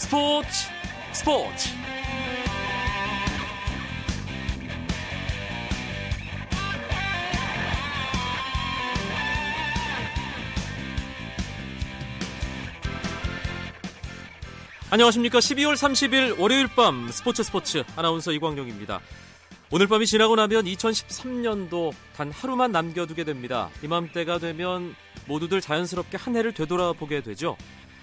스포츠 스포츠. 안녕하십니까. 12월 30일 월요일 밤 스포츠 스포츠 아나운서 이광용입니다. 오늘 밤이 지나고 나면 2013년도 단 하루만 남겨두게 됩니다. 이맘때가 되면 모두들 자연스럽게 한 해를 되돌아보게 되죠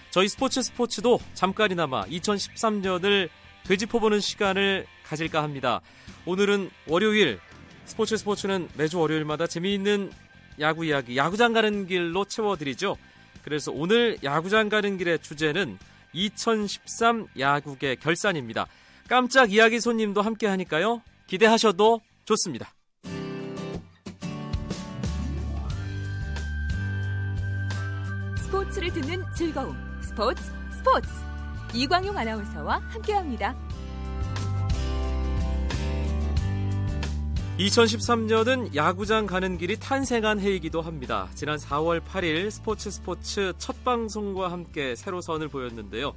저희 스포츠 스포츠도 잠깐이나마 2013년을 되짚어보는 시간을 가질까 합니다. 오늘은 월요일 스포츠 스포츠는 매주 월요일마다 재미있는 야구 이야기, 야구장 가는 길로 채워드리죠. 그래서 오늘 야구장 가는 길의 주제는 2013 야구계 결산입니다. 깜짝 이야기 손님도 함께 하니까요. 기대하셔도 좋습니다. 스포츠를 듣는 즐거움. 스포츠 스포츠 이광용 아나운서와 함께합니다. 2013년은 야구장 가는 길이 탄생한 해이기도 합니다. 지난 4월 8일 스포츠 스포츠 첫 방송과 함께 새로 선을 보였는데요.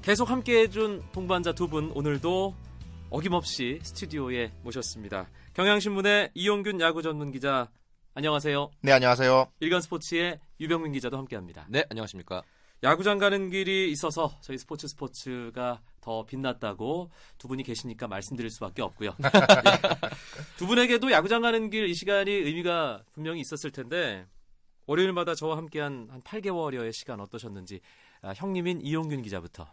계속 함께 해준 동반자 두 분 오늘도 어김없이 스튜디오에 모셨습니다. 경향신문의 이용균 야구 전문 기자 안녕하세요. 네, 안녕하세요. 일간 스포츠의 유병민 기자도 함께합니다. 네, 안녕하십니까. 야구장 가는 길이 있어서 저희 스포츠 스포츠가 더 빛났다고 두 분이 계시니까 말씀드릴 수밖에 없고요. 네. 두 분에게도 야구장 가는 길 이 시간이 의미가 분명히 있었을 텐데 월요일마다 저와 함께한 한 8개월여의 시간 어떠셨는지 아, 형님인 이용균 기자부터.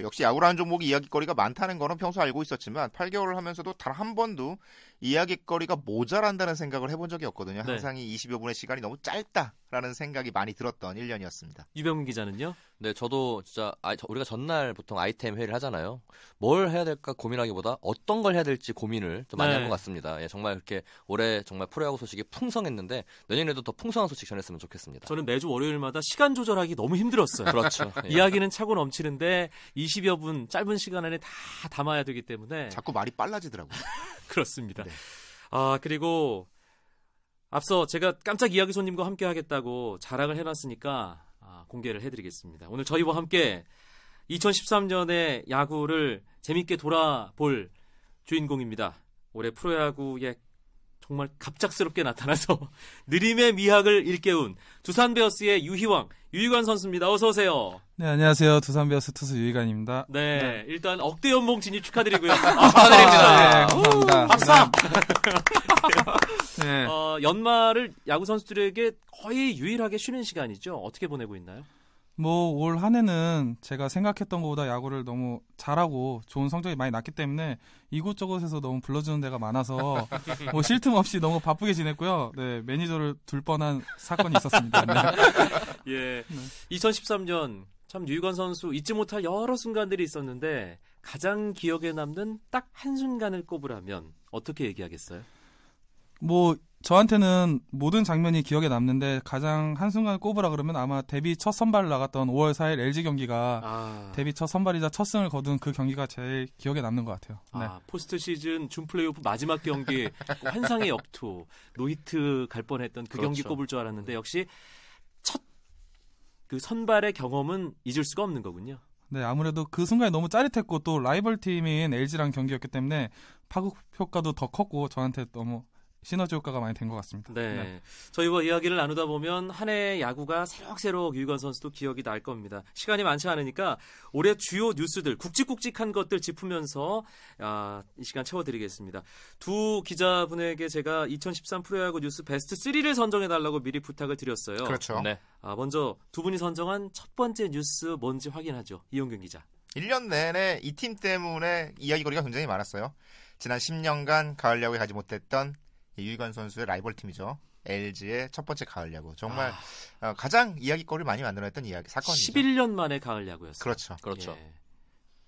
역시 야구라는 종목이 이야기거리가 많다는 거는 평소 알고 있었지만 8개월을 하면서도 단 한 번도 이야기거리가 모자란다는 생각을 해본 적이 없거든요. 네. 항상 이 20여 분의 시간이 너무 짧다라는 생각이 많이 들었던 1년이었습니다. 유병민 기자는요? 네, 저도 진짜 아, 저- 우리가 전날 보통 아이템 회의를 하잖아요. 뭘 해야 될까 고민하기보다 어떤 걸 해야 될지 고민을 좀 많이 네. 한것 같습니다. 예, 정말 이렇게 올해 정말 프로야구 소식이 풍성했는데 내년에도 더 풍성한 소식 전했으면 좋겠습니다. 저는 매주 월요일마다 시간 조절하기 너무 힘들었어요. 그렇죠. 예. 이야기는 차고 넘치는데 20여 분 짧은 시간 안에 다 담아야 되기 때문에 자꾸 말이 빨라지더라고요. 그렇습니다. 네. 아, 그리고 앞서 제가 깜짝 이야기 손님과 함께 하겠다고 자랑을 해놨으니까 아, 공개를 해드리겠습니다. 오늘 저희와 함께 2013년의 야구를 재밌게 돌아볼 주인공입니다. 올해 프로야구에 정말 갑작스럽게 나타나서 느림의 미학을 일깨운 두산 베어스의 유희왕, 유희관 선수입니다. 어서 오세요. 네, 안녕하세요. 두산 베어스 투수 유희관입니다. 네, 일단 억대 연봉 진입 축하드리고요. 아, 축하드립니다. 네, 감사합니다. 박사! 네. 어, 연말을 야구 선수들에게 거의 유일하게 쉬는 시간이죠. 어떻게 보내고 있나요? 뭐 올 한해는 제가 생각했던 것보다 야구를 너무 잘하고 좋은 성적이 많이 났기 때문에 이곳저곳에서 너무 불러주는 데가 많아서 뭐 쉴 틈 없이 너무 바쁘게 지냈고요. 네, 매니저를 둘 뻔한 사건이 있었습니다. 네. 예. 2013년 참 유희관 선수 잊지 못할 여러 순간들이 있었는데 가장 기억에 남는 딱 한 순간을 꼽으라면 어떻게 얘기하겠어요? 뭐 저한테는 모든 장면이 기억에 남는데 가장 한순간 꼽으라 그러면 아마 데뷔 첫 선발 나갔던 5월 4일 LG 경기가 아, 데뷔 첫 선발이자 첫 승을 거둔 그 경기가 제일 기억에 남는 것 같아요. 네. 아, 포스트 시즌 준 플레이오프 마지막 경기 환상의 역투 노히트 갈 뻔했던 그 경기 그렇죠. 꼽을 줄 알았는데 역시 첫 그 선발의 경험은 잊을 수가 없는 거군요. 네, 아무래도 그 순간이 너무 짜릿했고 또 라이벌 팀인 LG랑 경기였기 때문에 파급 효과도 더 컸고 저한테 너무 시너지 효과가 많이 된 것 같습니다. 네. 저희와 이야기를 나누다 보면 한 해 야구가 새록새록 유희관 선수도 기억이 날 겁니다. 시간이 많지 않으니까 올해 주요 뉴스들 굵직굵직한 것들 짚으면서 아, 이 시간 채워드리겠습니다. 두 기자분에게 제가 2013 프로야구 뉴스 베스트 3를 선정해달라고 미리 부탁을 드렸어요. 그렇죠. 네. 아, 먼저 두 분이 선정한 첫 번째 뉴스 뭔지 확인하죠. 이용균 기자. 1년 내내 이 팀 때문에 이야기거리가 굉장히 많았어요. 지난 10년간 가을 야구에 가지 못했던 이 유희관 선수의 라이벌 팀이죠. LG의 첫 번째 가을 야구. 정말 어, 가장 이야기거리를 많이 만들어냈던 이야기 사건이죠. 11년 만에 가을 야구였어요. 그렇죠. 그렇죠. 예.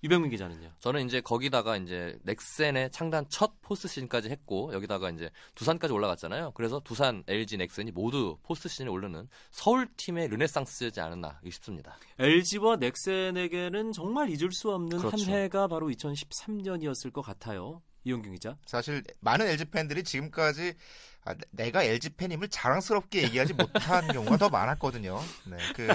유병민 기자는요. 저는 이제 거기다가 이제 넥센의 창단 첫 포스트 시즌까지 했고 여기다가 이제 두산까지 올라갔잖아요. 그래서 두산, LG, 넥센이 모두 포스트 시즌에 오르는 서울 팀의 르네상스지 않았나 싶습니다. LG와 넥센에게는 정말 잊을 수 없는 그렇죠. 한 해가 바로 2013년이었을 것 같아요. 이용균 기자. 사실 많은 LG 팬들이 지금까지 아, 내- 내가 LG 팬임을 자랑스럽게 얘기하지 못한 경우가 더 많았거든요. 네, 그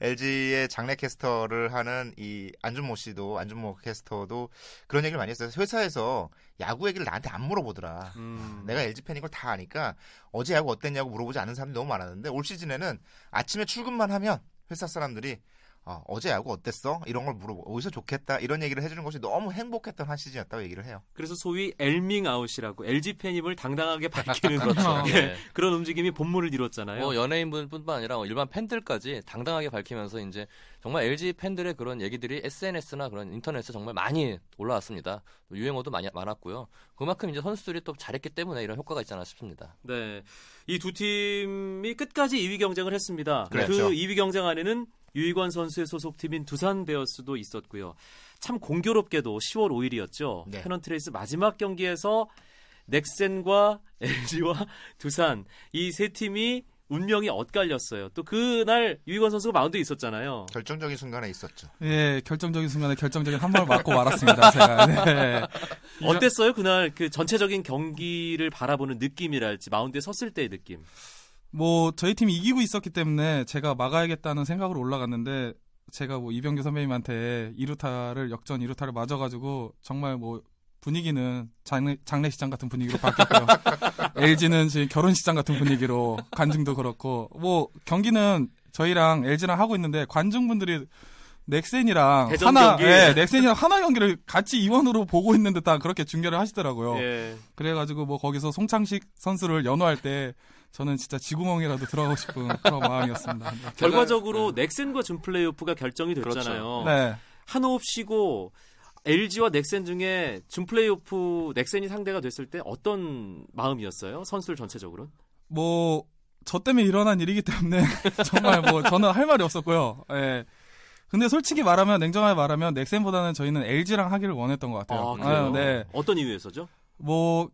LG의 장내 캐스터를 하는 이 안준모 씨도 안준모 캐스터도 그런 얘기를 많이 했어요. 회사에서 야구 얘기를 나한테 안 물어보더라. 음. 내가 LG 팬인 걸 다 아니까 어제 야구 어땠냐고 물어보지 않는 사람들이 너무 많았는데 올 시즌에는 아침에 출근만 하면 회사 사람들이 어, 어제 야구 어땠어? 이런 걸 물어보고 이겨서 좋겠다 이런 얘기를 해주는 것이 너무 행복했던 한 시즌이었다고 얘기를 해요. 그래서 소위 엘밍아웃이라고 LG 팬임을 당당하게 밝히는 그렇죠. 예, 네. 그런 움직임이 봇물을 이뤘잖아요. 뭐 연예인분뿐만 아니라 뭐 일반 팬들까지 당당하게 밝히면서 이제 정말 LG 팬들의 그런 얘기들이 SNS나 그런 인터넷에 정말 많이 올라왔습니다. 유행어도 많이 많았고요. 그만큼 이제 선수들이 또 잘했기 때문에 이런 효과가 있지 않나 싶습니다. 네. 이 두 팀이 끝까지 2위 경쟁을 했습니다. 그렇죠. 그 2위 경쟁 안에는 유희관 선수의 소속팀인 두산 베어스도 있었고요. 참 공교롭게도 10월 5일이었죠. 네. 페넌트레이스 마지막 경기에서 넥센과 LG와 두산 이 세 팀이 운명이 엇갈렸어요. 또 그날 유희관 선수가 마운드에 있었잖아요. 결정적인 순간에 있었죠. 예, 결정적인 순간에 결정적인 한 번을 맞고 말았습니다. 제가. 네. 어땠어요? 그날 그 전체적인 경기를 바라보는 느낌이랄지 마운드에 섰을 때의 느낌. 뭐 저희 팀이 이기고 있었기 때문에 제가 막아야겠다는 생각으로 올라갔는데 제가 뭐 이병규 선배님한테 2루타를 역전 2루타를 맞아가지고 정말 뭐 분위기는 장례, 장례시장 같은 분위기로 바뀌었고요. LG는 지금 결혼시장 같은 분위기로 관중도 그렇고 뭐 경기는 저희랑 LG랑 하고 있는데 관중분들이 넥센이랑 하나, 경기? 예, 넥센이랑 하나 경기를 같이 이원으로 보고 있는데 다 그렇게 중계를 하시더라고요. 예. 그래가지고 뭐 거기서 송창식 선수를 연호할 때 저는 진짜 지구멍이라도 들어가고 싶은 그런 마음이었습니다. 네. 결과적으로 넥센과 준 플레이오프가 결정이 됐잖아요. 네. 한 호흡 쉬고 LG와 넥센 중에 준 플레이오프 넥센이 상대가 됐을 때 어떤 마음이었어요? 선수들 전체적으로? 뭐, 저 때문에 일어난 일이기 때문에 정말 뭐 저는 할 말이 없었고요. 예. 근데 솔직히 말하면, 냉정하게 말하면 넥센보다는 저희는 LG랑 하기를 원했던 것 같아요. 아, 그래요? 아유, 네. 어떤 이유에서죠? 뭐,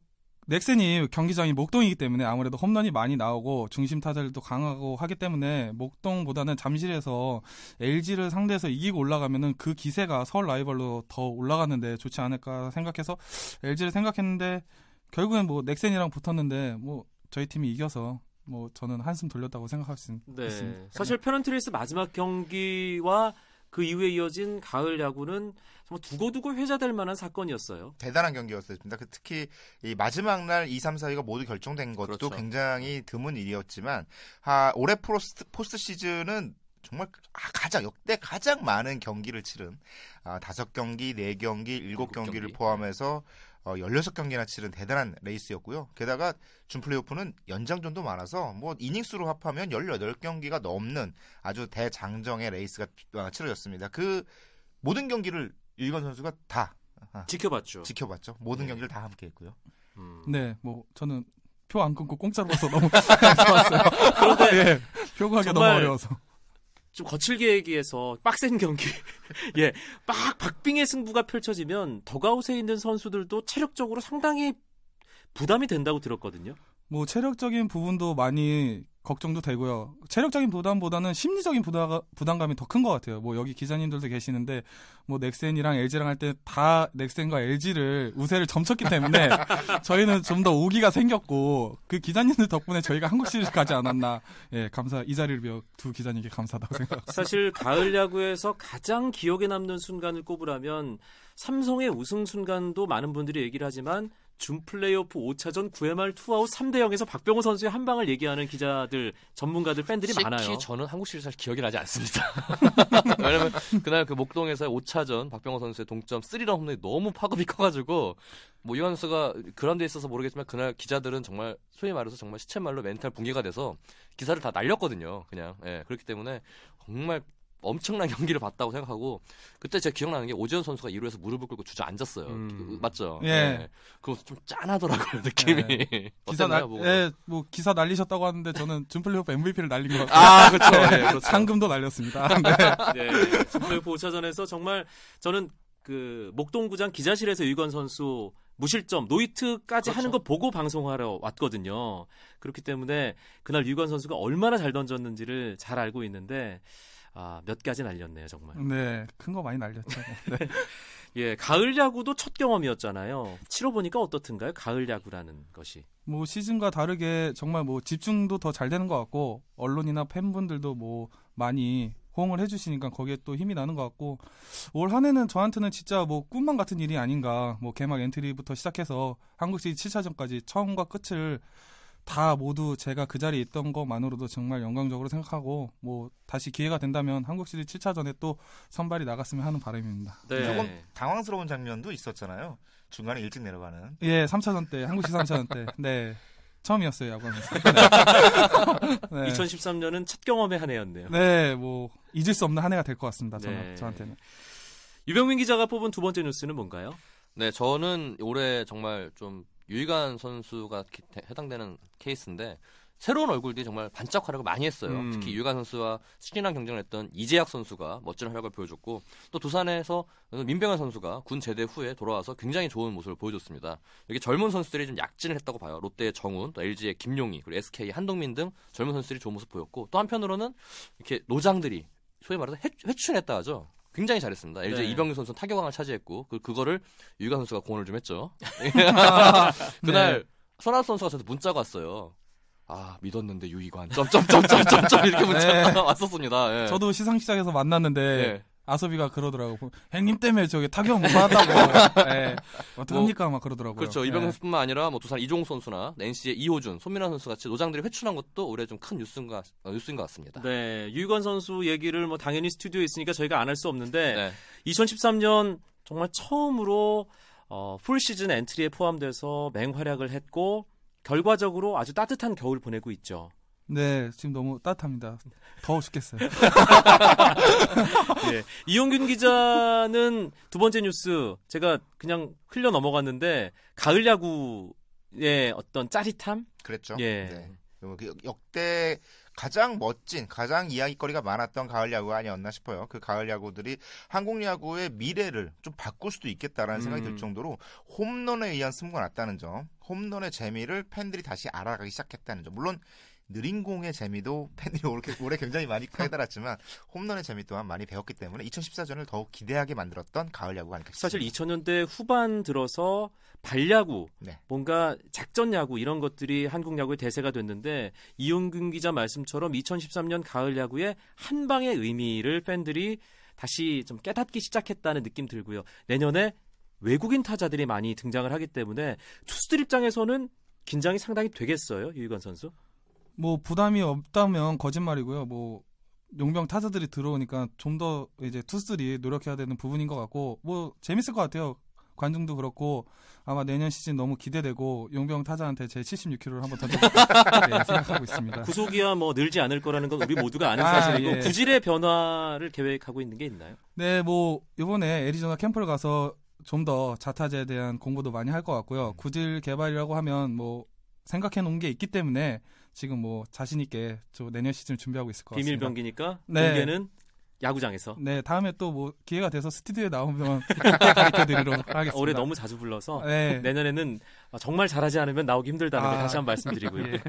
넥센이 경기장이 목동이기 때문에 아무래도 홈런이 많이 나오고 중심 타자들도 강하고 하기 때문에 목동보다는 잠실에서 LG를 상대해서 이기고 올라가면은 그 기세가 서울 라이벌로 더 올라갔는데 좋지 않을까 생각해서 LG를 생각했는데 결국엔 뭐 넥센이랑 붙었는데 뭐 저희 팀이 이겨서 뭐 저는 한숨 돌렸다고 생각할 수 있- 네. 있습니다. 사실 페넌트레이스 마지막 경기와 그 이후에 이어진 가을 야구는 정말 두고두고 회자될 만한 사건이었어요. 대단한 경기였습니다. 그 특히 이 마지막 날 2, 3, 4위가 모두 결정된 것도 그렇죠. 굉장히 드문 일이었지만 아, 올해 프로스트, 포스트 시즌은 정말 아, 가장 역대 가장 많은 경기를 치른 아, 5경기, 4경기, 7경기를 일곱 경기. 포함해서 어, 16경기나 치른 대단한 레이스였고요. 게다가 준 플레이오프는 연장전도 많아서 뭐 이닝수로 합하면 18경기가 넘는 아주 대장정의 레이스가 어, 치러졌습니다. 그 모든 경기를 유희관 선수가 다 아, 지켜봤죠. 지켜봤죠. 모든 네. 경기를 다 함께 했고요. 음. 네, 뭐 저는 표 안 끊고 공짜로 봐서 너무 좋았어요. 그런데 예, 표 구하기 너무 어려워서. 좀 거칠게 얘기해서 빡센 경기. 예. 빡 박빙의 승부가 펼쳐지면 더가웃에 있는 선수들도 체력적으로 상당히 부담이 된다고 들었거든요. 뭐 체력적인 부분도 많이 걱정도 되고요. 체력적인 부담보다는 심리적인 부담, 부담감이 더 큰 것 같아요. 뭐 여기 기자님들도 계시는데 뭐 넥센이랑 LG랑 할 때 다 넥센과 LG를 우세를 점쳤기 때문에 저희는 좀 더 오기가 생겼고 그 기자님들 덕분에 저희가 한국 시리즈 가지 않았나. 예, 감사 이 자리를 비워 두 기자님께 감사하다고 생각합니다. 사실 가을 야구에서 가장 기억에 남는 순간을 꼽으라면 삼성의 우승 순간도 많은 분들이 얘기를 하지만 준 플레이오프 5차전 9회 말 투아웃 3대 0에서 박병호 선수의 한 방을 얘기하는 기자들, 전문가들, 팬들이 많아요. 특히 저는 한국 시리즈 사실 기억이 나지 않습니다. 왜냐면 그날 그 목동에서의 5차전 박병호 선수의 동점 3런 홈런이 너무 파급이 커가지고 뭐 이완 선수가 그라운드에 있어서 모르겠지만 그날 기자들은 정말 소위 말해서 정말 시체말로 멘탈 붕괴가 돼서 기사를 다 날렸거든요. 그냥 예, 그렇기 때문에 정말 엄청난 경기를 봤다고 생각하고 그때 제가 기억나는 게 오지현 선수가 2루에서 무릎을 꿇고 주저앉았어요. 음. 그- 맞죠? 예. 그거 좀 짠하더라고요 느낌이. 기사 어땠나요, 날, 보고? 예, 뭐 기사 날리셨다고 하는데 저는 준플레이오프 MVP를 날린 것 같아요. 아 그렇죠. 예, 그렇죠. 상금도 날렸습니다. 네. 네. 준 플레이오프 5차전에서 정말 저는 그 목동구장 기자실에서 유건 선수 무실점 노이트까지 그렇죠. 하는 거 보고 방송하러 왔거든요. 그렇기 때문에 그날 유건 선수가 얼마나 잘 던졌는지를 잘 알고 있는데 아, 몇 가지 날렸네요, 정말. 네, 큰 거 많이 날렸죠. 네. 예, 가을 야구도 첫 경험이었잖아요. 치러 보니까 어떻든가요? 가을 야구라는 것이. 뭐 시즌과 다르게 정말 뭐 집중도 더 잘 되는 것 같고 언론이나 팬분들도 뭐 많이 호응을 해주시니까 거기에 또 힘이 나는 것 같고 올 한해는 저한테는 진짜 뭐 꿈만 같은 일이 아닌가 뭐 개막 엔트리부터 시작해서 한국 시리즈 7차전까지 처음과 끝을 다 모두 제가 그 자리에 있던 것만으로도 정말 영광적으로 생각하고 뭐 다시 기회가 된다면 한국 시리즈 7차전에 또 선발이 나갔으면 하는 바람입니다. 네. 조금 당황스러운 장면도 있었잖아요. 중간에 일찍 내려가는. 예, 3차전 때 한국 시리즈 3차전 때 네. 처음이었어요, 야구하면서. 네. 2013년은 첫 경험의 한 해였네요. 네, 뭐 잊을 수 없는 한 해가 될 것 같습니다. 저는 네. 저한테는. 유병민 기자가 뽑은 두 번째 뉴스는 뭔가요? 네, 저는 올해 정말 좀 유이간 선수가 기- 해당되는 케이스인데 새로운 얼굴들이 정말 반짝 활약을 많이 했어요. 음. 특히 유이간 선수와 신인왕 경쟁을 했던 이재학 선수가 멋진 활약을 보여줬고 또 두산에서 민병현 선수가 군 제대 후에 돌아와서 굉장히 좋은 모습을 보여줬습니다. 여기 젊은 선수들이 좀 약진을 했다고 봐요. 롯데의 정훈, 또 LG의 김용희, 그리고 SK 한동민 등 젊은 선수들이 좋은 모습 보였고 또 한편으로는 이렇게 노장들이 소위 말해서 회, 회춘했다 하죠. 굉장히 잘했습니다. LG 네. 이병규 선수는 타격왕을 차지했고 그 그거를 유이간 선수가 공헌을 좀 했죠. 네. 그날 손아섭 선수가 저한테 문자가 왔어요. 아 믿었는데 유이관 점점점점점점 이렇게 문자가 네. 왔었습니다. 예. 저도 시상식장에서 만났는데 예. 아섭이가 그러더라고. 형님 때문에 저기 타격 못 받았다고. 네. 어떡합니까? 막 그러더라고요. 그렇죠. 네. 이병규 선수뿐만 아니라 뭐 두산 이종욱 선수나 NC의 이호준, 손민한 선수 같이 노장들이 회춘한 것도 올해 좀 큰 뉴스인가 어, 뉴스인 것 같습니다. 네, 유희관 선수 얘기를 뭐 당연히 스튜디오에 있으니까 저희가 안 할 수 없는데 네. 2013년 정말 처음으로 어, 풀 시즌 엔트리에 포함돼서 맹활약을 했고 결과적으로 아주 따뜻한 겨울 보내고 있죠. 네, 지금 너무 따뜻합니다. 더워 죽겠어요. 예. 이용균 기자는 두 번째 뉴스 제가 그냥 흘려 넘어갔는데 가을 야구의 어떤 짜릿함? 그랬죠. 예. 네. 그리고 그 역대 가장 멋진, 가장 이야기거리가 많았던 가을 야구가 아니었나 싶어요. 그 가을 야구들이 한국 야구의 미래를 좀 바꿀 수도 있겠다라는 생각이 음. 들 정도로 홈런에 의한 승부가 났다는 점, 홈런의 재미를 팬들이 다시 알아가기 시작했다는 점. 물론 느린 공의 재미도 팬들이 올해, 올해 굉장히 많이 깨달았지만 홈런의 재미 또한 많이 배웠기 때문에 2014년을 더욱 기대하게 만들었던 가을 야구가 아닐까 사실 싶습니다. 2000년대 후반 들어서 발야구, 네. 뭔가 작전 야구 이런 것들이 한국 야구의 대세가 됐는데 이용균 기자 말씀처럼 2013년 가을 야구의 한 방의 의미를 팬들이 다시 좀 깨닫기 시작했다는 느낌 들고요. 내년에 외국인 타자들이 많이 등장을 하기 때문에 투수들 입장에서는 긴장이 상당히 되겠어요, 유희관 선수. 뭐 부담이 없다면 거짓말이고요. 뭐 용병 타자들이 들어오니까 좀 더 이제 투수들이 노력해야 되는 부분인 것 같고 뭐 재밌을 것 같아요. 관중도 그렇고 아마 내년 시즌 너무 기대되고 용병 타자한테 제 76kg를 한번 던져볼까 네, 생각하고 있습니다. 구속이야 뭐 늘지 않을 거라는 건 우리 모두가 아는 아, 사실이고 예. 구질의 변화를 계획하고 있는 게 있나요? 네, 뭐 이번에 애리조나 캠프를 가서 좀 더 자타제에 대한 공부도 많이 할 것 같고요. 구질 개발이라고 하면 뭐 생각해 놓은 게 있기 때문에 지금 뭐 자신 있게 저 내년 시즌 준비하고 있을 것 비밀 같습니다. 병기니까 네. 공개는 야구장에서. 네, 다음에 또 뭐 기회가 돼서 스튜디오에 나오면 가르쳐 드리도록 하겠습니다. 올해 너무 자주 불러서 네. 내년에는 정말 잘하지 않으면 나오기 힘들다는 거 아. 다시 한번 말씀드리고요. 예.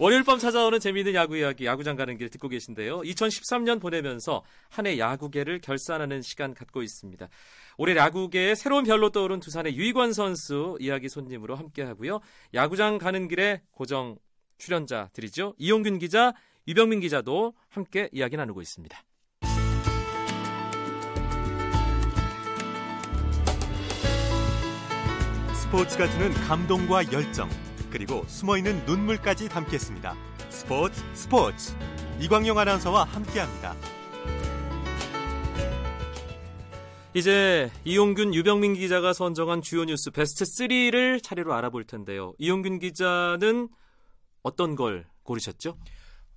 월요일 밤 찾아오는 재미있는 야구 이야기, 야구장 가는 길 듣고 계신데요. 2013년 보내면서 한 해 야구계를 결산하는 시간 갖고 있습니다. 올해 야구계의 새로운 별로 떠오른 두산의 유희관 선수 이야기 손님으로 함께 하고요. 야구장 가는 길에 고정 출연자들이죠. 이용균 기자, 유병민 기자도 함께 이야기 나누고 있습니다. 스포츠가 주는 감동과 열정 그리고 숨어있는 눈물까지 담겠습니다. 스포츠 스포츠 이광용 아나운서와 함께합니다. 이제 이용균, 유병민 기자가 선정한 주요 뉴스 베스트 3를 차례로 알아볼 텐데요. 이용균 기자는 어떤 걸 고르셨죠?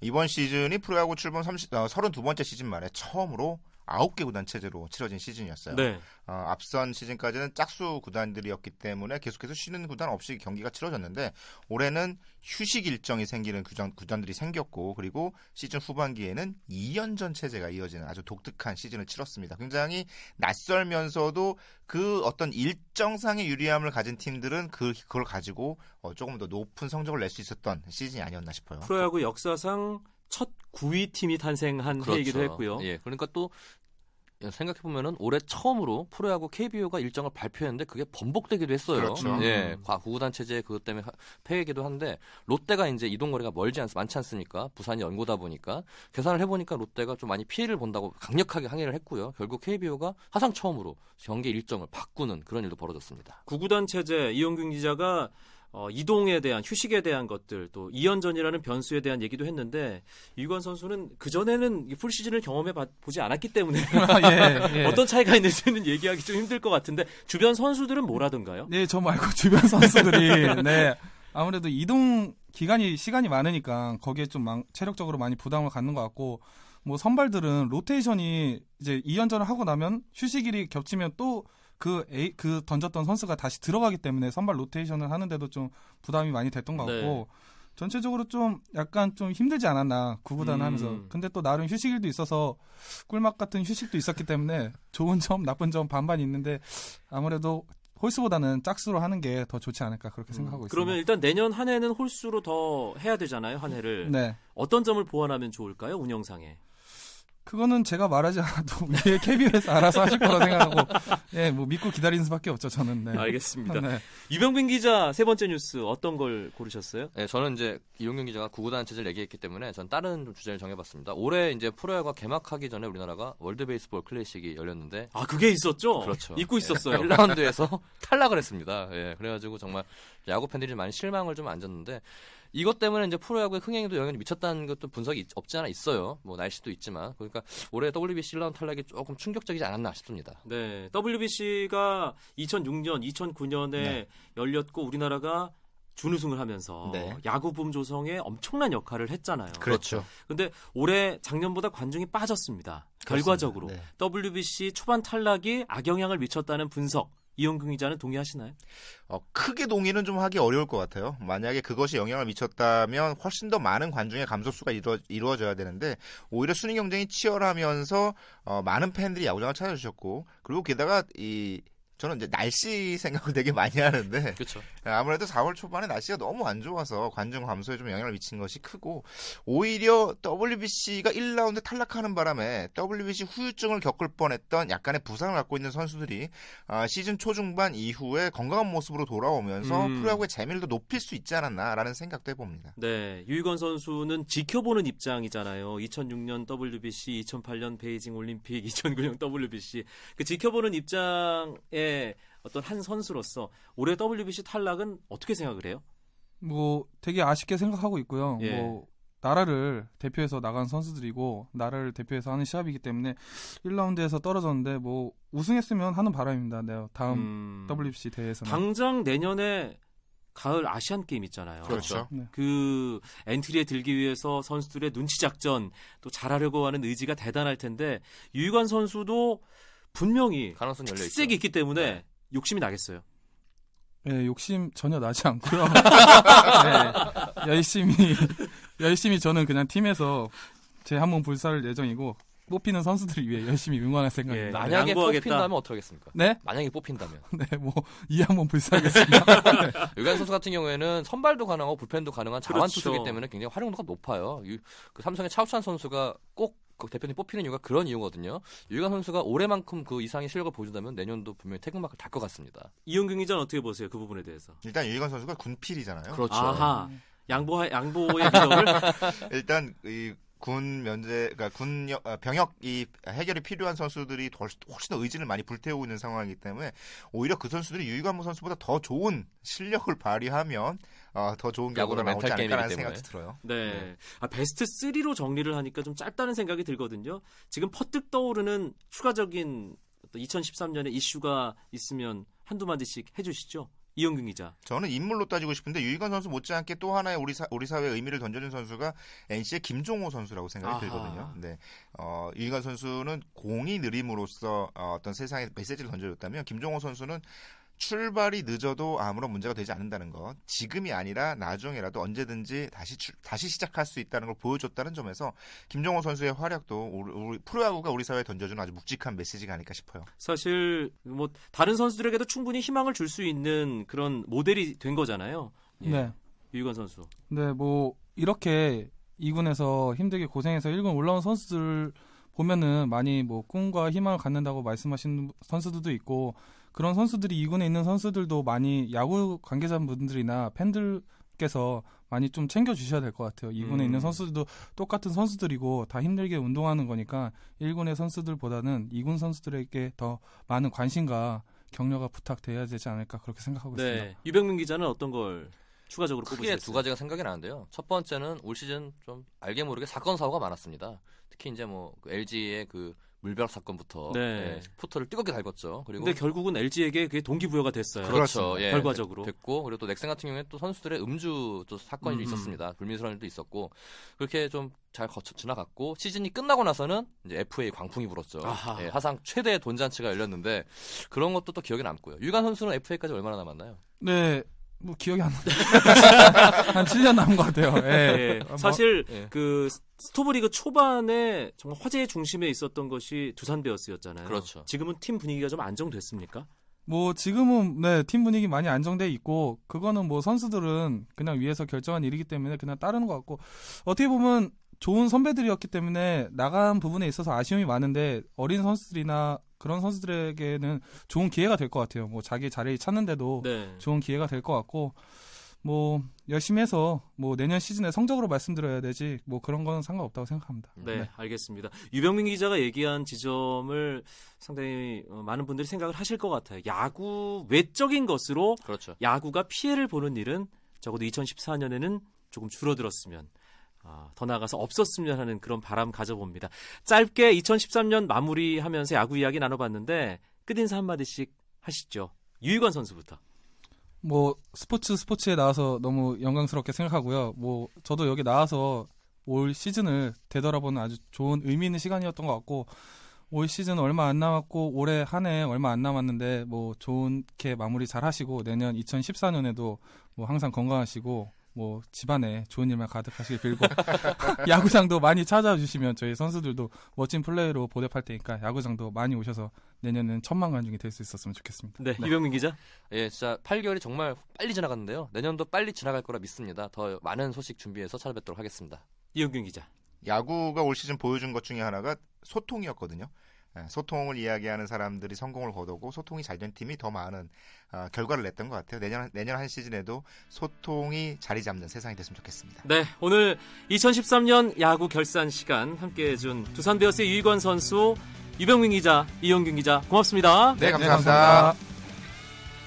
이번 시즌이 프로야구 출범 30, 어, 32번째 시즌 만에 처음으로 9개 구단 체제로 치러진 시즌이었어요. 네. 어, 앞선 시즌까지는 짝수 구단들이었기 때문에 계속해서 쉬는 구단 없이 경기가 치러졌는데 올해는 휴식 일정이 생기는 구단, 구단들이 생겼고 그리고 시즌 후반기에는 2연전 체제가 이어지는 아주 독특한 시즌을 치렀습니다. 굉장히 낯설면서도 그 어떤 일정상의 유리함을 가진 팀들은 그, 그걸 가지고 어, 조금 더 높은 성적을 낼 수 있었던 시즌이 아니었나 싶어요. 프로야구 역사상 첫 9위 팀이 탄생한 해이기도 했고요. 예, 그러니까 또 생각해 보면은 올해 처음으로 프로야구 KBO가 일정을 발표했는데 그게 번복되기도 했어요. 그렇죠. 예, 과- 구구단 체제 그것 때문에 하- 폐회기도 한데 롯데가 이제 이동 거리가 멀지 않 많지 않습니까? 부산이 연고다 보니까 계산을 해보니까 롯데가 좀 많이 피해를 본다고 강력하게 항의를 했고요. 결국 KBO가 사상 처음으로 경기 일정을 바꾸는 그런 일도 벌어졌습니다. 구구단 체제 이용균 기자가 어, 이동에 대한 휴식에 대한 것들 또 2연전이라는 변수에 대한 얘기도 했는데 이관 선수는 그 전에는 풀 시즌을 경험해 봐- 보지 않았기 때문에 예, 예. 어떤 차이가 있는지는 얘기하기 좀 힘들 것 같은데 주변 선수들은 뭐라던가요? 네, 저 말고 주변 선수들이 네 아무래도 이동 기간이 시간이 많으니까 거기에 좀 망- 체력적으로 많이 부담을 갖는 것 같고 뭐 선발들은 로테이션이 이제 2연전을 하고 나면 휴식일이 겹치면 또 그 A 그 던졌던 선수가 다시 들어가기 때문에 선발 로테이션을 하는데도 좀 부담이 많이 됐던 것 네. 같고 전체적으로 좀 약간 좀 힘들지 않았나 구구단 음. 하면서 근데 또 나름 휴식일도 있어서 꿀맛 같은 휴식도 있었기 때문에 좋은 점 나쁜 점 반반 있는데 아무래도 홀수보다는 짝수로 하는 게 더 좋지 않을까 그렇게 생각하고 있습니다. 음, 그러면 일단 내년 한 해는 홀수로 더 해야 되잖아요 한 해를 네. 어떤 점을 보완하면 좋을까요 운영상에? 그거는 제가 말하지 않아도 위에 KBO에서 알아서 하실 거라 생각하고 예, 뭐 믿고 기다리는 수밖에 없죠, 저는. 네. 알겠습니다. 네. 유병빈 기자 세 번째 뉴스 어떤 걸 고르셨어요? 네, 저는 이제 이용균 기자가 9구단 체제를 얘기했기 때문에 전 다른 좀 주제를 정해봤습니다. 올해 이제 프로야구가 개막하기 전에 우리나라가 월드 베이스볼 클래식이 열렸는데 아 그게 있었죠? 그렇죠. 잊고 있었어요. 1라운드에서 탈락을 했습니다. 예, 그래가지고 정말 야구 팬들이 많이 실망을 좀 안졌는데 이것 때문에 이제 프로야구의 흥행에도 영향이 미쳤다는 것도 분석이 있- 없지 않아 있어요. 뭐 날씨도 있지만 그러니까 올해 WBC 1라운드 탈락이 조금 충격적이지 않았나 싶습니다. 네, WBC가 2006년, 2009년에 네. 열렸고 우리나라가 준우승을 하면서 네. 야구 붐 조성에 엄청난 역할을 했잖아요. 그렇죠. 근데 올해 작년보다 관중이 빠졌습니다. 결과적으로 네. WBC 초반 탈락이 악영향을 미쳤다는 분석. 이영균 기자는 동의하시나요? 어, 크게 동의는 좀 하기 어려울 것 같아요. 만약에 그것이 영향을 미쳤다면 훨씬 더 많은 관중의 감소수가 이루어, 이루어져야 되는데 오히려 순위 경쟁이 치열하면서 어, 많은 팬들이 야구장을 찾아주셨고 그리고 게다가 이 저는 이제 날씨 생각을 되게 많이 하는데 그렇죠. 아무래도 4월 초반에 날씨가 너무 안 좋아서 관중 감소에 좀 영향을 미친 것이 크고 오히려 WBC가 1라운드 탈락하는 바람에 WBC 후유증을 겪을 뻔했던 약간의 부상을 갖고 있는 선수들이 아, 시즌 초중반 이후에 건강한 모습으로 돌아오면서 음. 프로야구의 재미를 더 높일 수 있지 않았나라는 생각도 해봅니다. 네, 유희건 선수는 지켜보는 입장이잖아요. 2006년 WBC, 2008년 베이징 올림픽, 2009년 WBC. 그 지켜보는 입장 의 어떤 한 선수로서 올해 WBC 탈락은 어떻게 생각을 해요? 뭐 되게 아쉽게 생각하고 있고요. 예. 뭐 나라를 대표해서 나간 선수들이고 나라를 대표해서 하는 시합이기 때문에 1라운드에서 떨어졌는데 뭐 우승했으면 하는 바람입니다. 네, 다음 음, WBC 대회에서는. 당장 내년에 가을 아시안 게임 있잖아요. 그렇죠. 그 엔트리에 들기 위해서 선수들의 눈치 작전 또 잘하려고 하는 의지가 대단할 텐데 유희관 선수도 분명히 가능성 열려. 특색이 있기 때문에 네. 욕심이 나겠어요. 예, 욕심 전혀 나지 않고요. 네, 열심히 열심히 저는 그냥 팀에서 제 한 몸 불사를 예정이고 뽑히는 선수들을 위해 열심히 응원할 생각입니다. 예. 만약에 양보하겠다. 뽑힌다면 어떻게 하겠습니까? 네, 만약에 뽑힌다면 네, 뭐 이 한몸 불사하겠습니다. 유관 선수 같은 경우에는 선발도 가능하고 불펜도 가능한 자완 그렇죠. 투수이기 때문에 굉장히 활용도가 높아요. 유- 그 삼성의 차우찬 선수가 꼭그 대표님 뽑히는 이유가 그런 이유거든요. 유관 선수가 올해만큼 그 이상의 실력을 보여준다면 내년도 분명히 태극마크를 달 것 같습니다. 이용균 기자는 어떻게 보세요? 그 부분에 대해서. 일단 유희관 선수가 군필이잖아요. 그렇죠. 아하. 양보 양보의 기적을 일단 이 군 면제, 그러니까 군 여- 어, 병역 이 해결이 필요한 선수들이 훨- 훨씬 더 의지를 많이 불태우고 있는 상황이기 때문에 오히려 그 선수들이 유희관무 선수보다 더 좋은 실력을 발휘하면 어, 더 좋은 결과가 나오지 멘탈 않을까라는 게임이기 생각도 들어요. 네. 네. 아, 베스트 3로 정리를 하니까 좀 짧다는 생각이 들거든요. 지금 퍼뜩 떠오르는 추가적인 2013년에 이슈가 있으면 한두 마디씩 해주시죠. 이용균 기자. 저는 인물로 따지고 싶은데 유희관 선수 못지않게 또 하나의 우리 사, 우리 사회에 의미를 던져준 선수가 NC의 김종호 선수라고 생각이 아하. 들거든요. 네, 어, 유희관 선수는 공이 느림으로써 어, 어떤 세상에 메시지를 던져줬다면 김종호 선수는 출발이 늦어도 아무런 문제가 되지 않는다는 것. 지금이 아니라 나중에라도 언제든지 다시 출- 다시 시작할 수 있다는 걸 보여줬다는 점에서 김종호 선수의 활약도 우리, 우리 프로야구가 우리 사회에 던져주는 아주 묵직한 메시지가 아닐까 싶어요. 사실 뭐 다른 선수들에게도 충분히 희망을 줄 수 있는 그런 모델이 된 거잖아요. 예. 네. 유희관 선수. 네, 뭐 이렇게 2군에서 힘들게 고생해서 1군 올라온 선수들 보면은 많이 뭐 꿈과 희망을 갖는다고 말씀하시는 선수들도 있고 그런 선수들이 2군에 있는 선수들도 많이 야구 관계자분들이나 팬들께서 많이 좀 챙겨 주셔야 될 것 같아요. 2군에 음. 있는 선수들도 똑같은 선수들이고 다 힘들게 운동하는 거니까 1군의 선수들보다는 2군 선수들에게 더 많은 관심과 격려가 부탁돼야 되지 않을까 그렇게 생각하고 있습니다. 네. 유병민 기자는 어떤 걸 추가적으로 크게 꼽으시겠어요? 두 가지가 생각이 나는데요. 첫 번째는 올 시즌 좀 알게 모르게 사건 사고가 많았습니다. 특히 이제 뭐 LG의 그 물벼락 사건부터 네. 예, 포터를 뜨겁게 달궜죠. 그리고 근데 결국은 LG에게 그게 동기부여가 됐어요. 그렇죠. 예, 결과적으로. 됐고 그리고 또 넥센 같은 경우에 또 선수들의 음주 또 사건이 음. 있었습니다. 불미스러운 일도 있었고 그렇게 좀 잘 거쳐 지나갔고 시즌이 끝나고 나서는 이제 FA 광풍이 불었죠. 예, 하상 최대 돈 잔치가 열렸는데 그런 것도 또 기억에 남고요. 유관 선수는 FA까지 얼마나 남았나요? 네, 뭐 기억이 안 나요. 한 7년 남은 것 같아요. 예. 예, 뭐, 사실 예. 그 스토브리그 초반에 정말 화제의 중심에 있었던 것이 두산 베어스였잖아요. 그렇죠. 지금은 팀 분위기가 좀 안정됐습니까? 뭐 지금은 네, 팀 분위기 많이 안정돼 있고 그거는 뭐 선수들은 그냥 위에서 결정한 일이기 때문에 그냥 따르는 것 같고 어떻게 보면 좋은 선배들이었기 때문에 나간 부분에 있어서 아쉬움이 많은데 어린 선수들이나 그런 선수들에게는 좋은 기회가 될 것 같아요. 뭐 자기 자리를 찾는데도 네. 좋은 기회가 될 것 같고 뭐 열심히 해서 뭐 내년 시즌에 성적으로 말씀드려야 되지 뭐 그런 거는 상관없다고 생각합니다. 네, 알겠습니다. 유병민 기자가 얘기한 지점을 상당히 어, 많은 분들이 생각을 하실 것 같아요. 야구 외적인 것으로 그렇죠. 야구가 피해를 보는 일은 적어도 2014년에는 조금 줄어들었으면 아, 더 나아가서 없었으면 하는 그런 바람 가져봅니다. 짧게 2013년 마무리하면서 야구 이야기 나눠봤는데 끝인사 한마디씩 하시죠. 유희관 선수부터. 뭐 스포츠 스포츠에 나와서 너무 영광스럽게 생각하고요. 뭐 저도 여기 나와서 올 시즌을 되돌아보는 아주 좋은 의미 있는 시간이었던 것 같고 올 시즌 얼마 안 남았고 올해 한 해 얼마 안 남았는데 뭐 좋게 마무리 잘 하시고 내년 2014년에도 뭐 항상 건강하시고 뭐 집안에 좋은 일만 가득하시길 빌고 야구장도 많이 찾아와 주시면 저희 선수들도 멋진 플레이로 보답할 테니까 야구장도 많이 오셔서 내년은 천만 관중이 될 수 있었으면 좋겠습니다. 네, 유병민 기자. 예, 진짜 8개월이 정말 빨리 지나갔는데요. 내년도 빨리 지나갈 거라 믿습니다. 더 많은 소식 준비해서 찾아뵙도록 하겠습니다. 이영균 기자. 야구가 올 시즌 보여준 것 중에 하나가 소통이었거든요. 예, 소통을 이야기하는 사람들이 성공을 거두고 소통이 잘 된 팀이 더 많은 어, 결과를 냈던 것 같아요. 내년 내년 한 시즌에도 소통이 자리 잡는 세상이 됐으면 좋겠습니다. 네, 오늘 2013년 야구 결산 시간 함께 해준 두산 베어스의 유희관 선수, 유병민 기자, 이영균 기자 고맙습니다. 네, 감사합니다.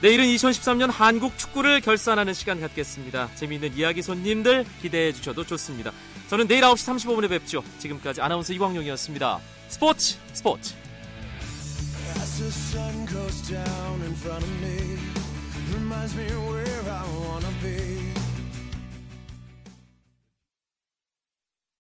내일은 2013년 한국 축구를 결산하는 시간 갖겠습니다. 재미있는 이야기 손님들 기대해 주셔도 좋습니다. 저는 내일 9시 35분에 뵙죠. 지금까지 아나운서 이광용이었습니다. 스포츠 스포츠. As the sun goes down in front of me, reminds me where I wanna be.